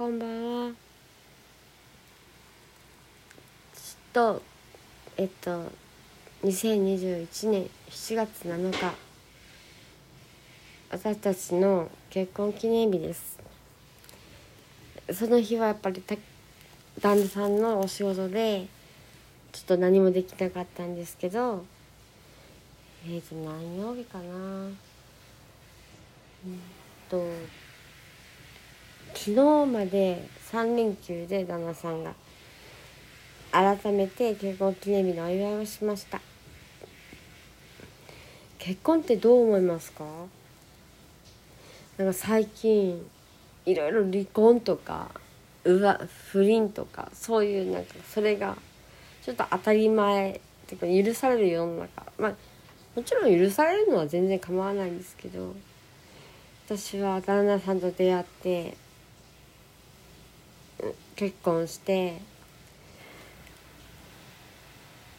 こんばんは。ちょっとえっと2021年7月7日。私たちの結婚記念日です。その日はやっぱりた旦那さんのお仕事でちょっと何もできなかったんですけどえっ、と何曜日かな。うんと昨日まで3連休で旦那さんが改めて結婚記念日のお祝いをしました。結婚ってどう思いますか？なんか最近いろいろ離婚とかうわ不倫とかそういうなんかそれがちょっと当たり前っていうか許される世の中。まあもちろん許されるのは全然構わないんですけど私は旦那さんと出会って結婚して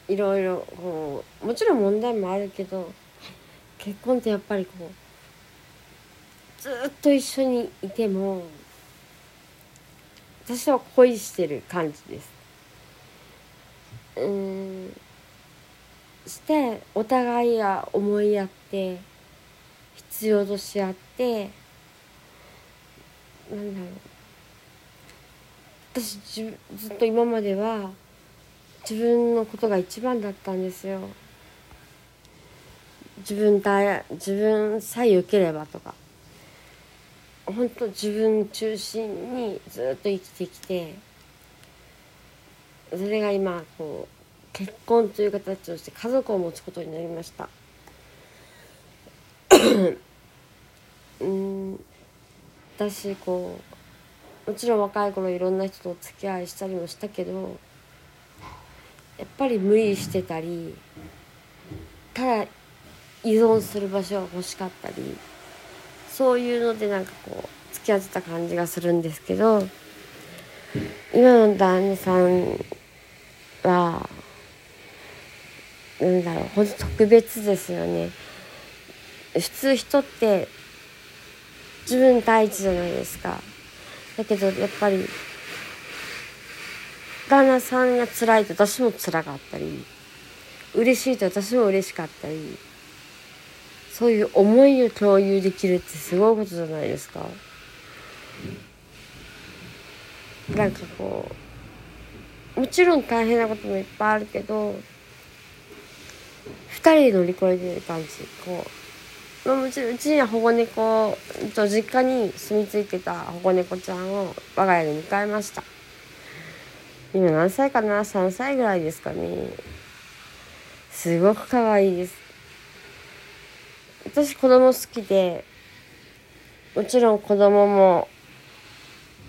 いろいろこうもちろん問題もあるけど結婚ってやっぱりこうずっと一緒にいても私は恋してる感じです。うんしてお互いが思い合って必要とし合ってなんだろう私ずっと今までは自分のことが一番だったんですよ。自分た自分さえ良ければとか。本当自分中心にずっと生きてきてそれが今こう結婚という形をして家族を持つことになりました。うん。私こうもちろん若い頃いろんな人とお付き合いしたりもしたけどやっぱり無理してたりただ依存する場所が欲しかったりそういうのでなんかこう付き合ってた感じがするんですけど今の旦那さんはなんだろう本当特別ですよね。普通人って自分第一じゃないですか。だけどやっぱり旦那さんが辛いと私も辛かったり嬉しいと私も嬉しかったりそういう思いを共有できるってすごいことじゃないですか。なんかこうもちろん大変なこともいっぱいあるけど二人で乗り越えてる感じこう、まあ、もちろんうちには保護猫と実家に住み着いてた保護猫ちゃんを我が家に迎えました。今何歳かな？3歳ぐらいですかね。すごく可愛いです。私子供好きでもちろん子供も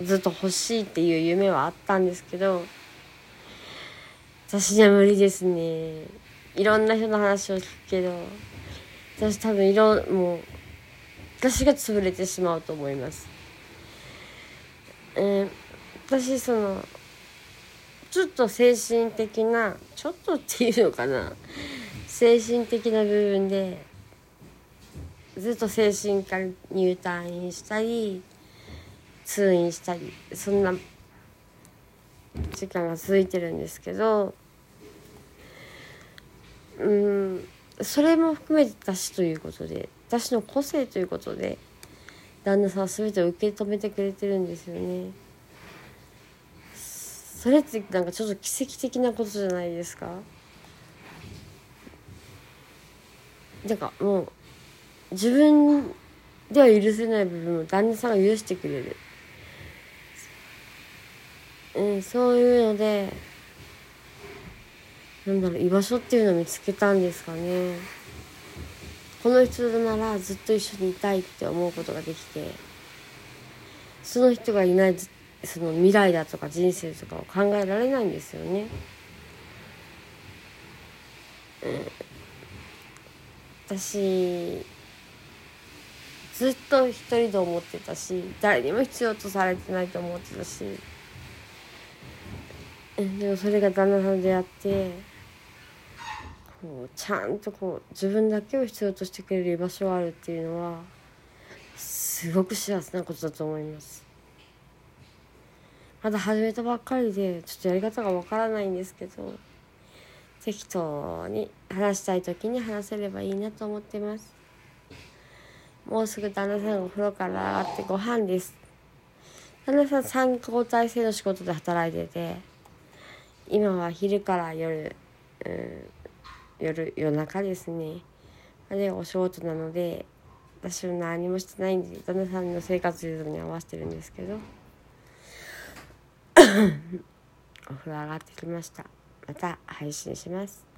ずっと欲しいっていう夢はあったんですけど私には無理ですね。いろんな人の話を聞くけど私多分いろもう私が潰れてしまうと思います。えー、私そのちょっと精神的なちょっとっていうのかな。精神的な部分でずっと精神科入退院したり通院したりそんな時間が続いてるんですけどうんそれも含めて私ということで私の個性ということで旦那さんは全てを受け止めてくれてるんですよね。それってなんかちょっと奇跡的なことじゃないですか？なんかもう自分では許せない部分を旦那さんが許してくれる、うん、そういうのでなんだろう居場所っていうのを見つけたんですかね。この人ならずっと一緒にいたいって思うことができてその人がいないその未来だとか人生とかを考えられないんですよね。うん、私ずっと一人で思ってたし誰にも必要とされてないと思ってたし。でもそれが旦那さんと出会ってこうちゃんとこう自分だけを必要としてくれる居場所があるっていうのはすごく幸せなことだと思います。まだ始めたばっかりでちょっとやり方がわからないんですけど適当に話したい時に話せればいいなと思ってますもうすぐ旦那さんがお風呂から上がってご飯です旦那さん3交代制の仕事で働いてて今は昼から夜、うん、夜夜中ですね。あれお仕事なので私は何もしてないんで旦那さんの生活リズムに合わせてるんですけど。お風呂上がってきました。また配信します。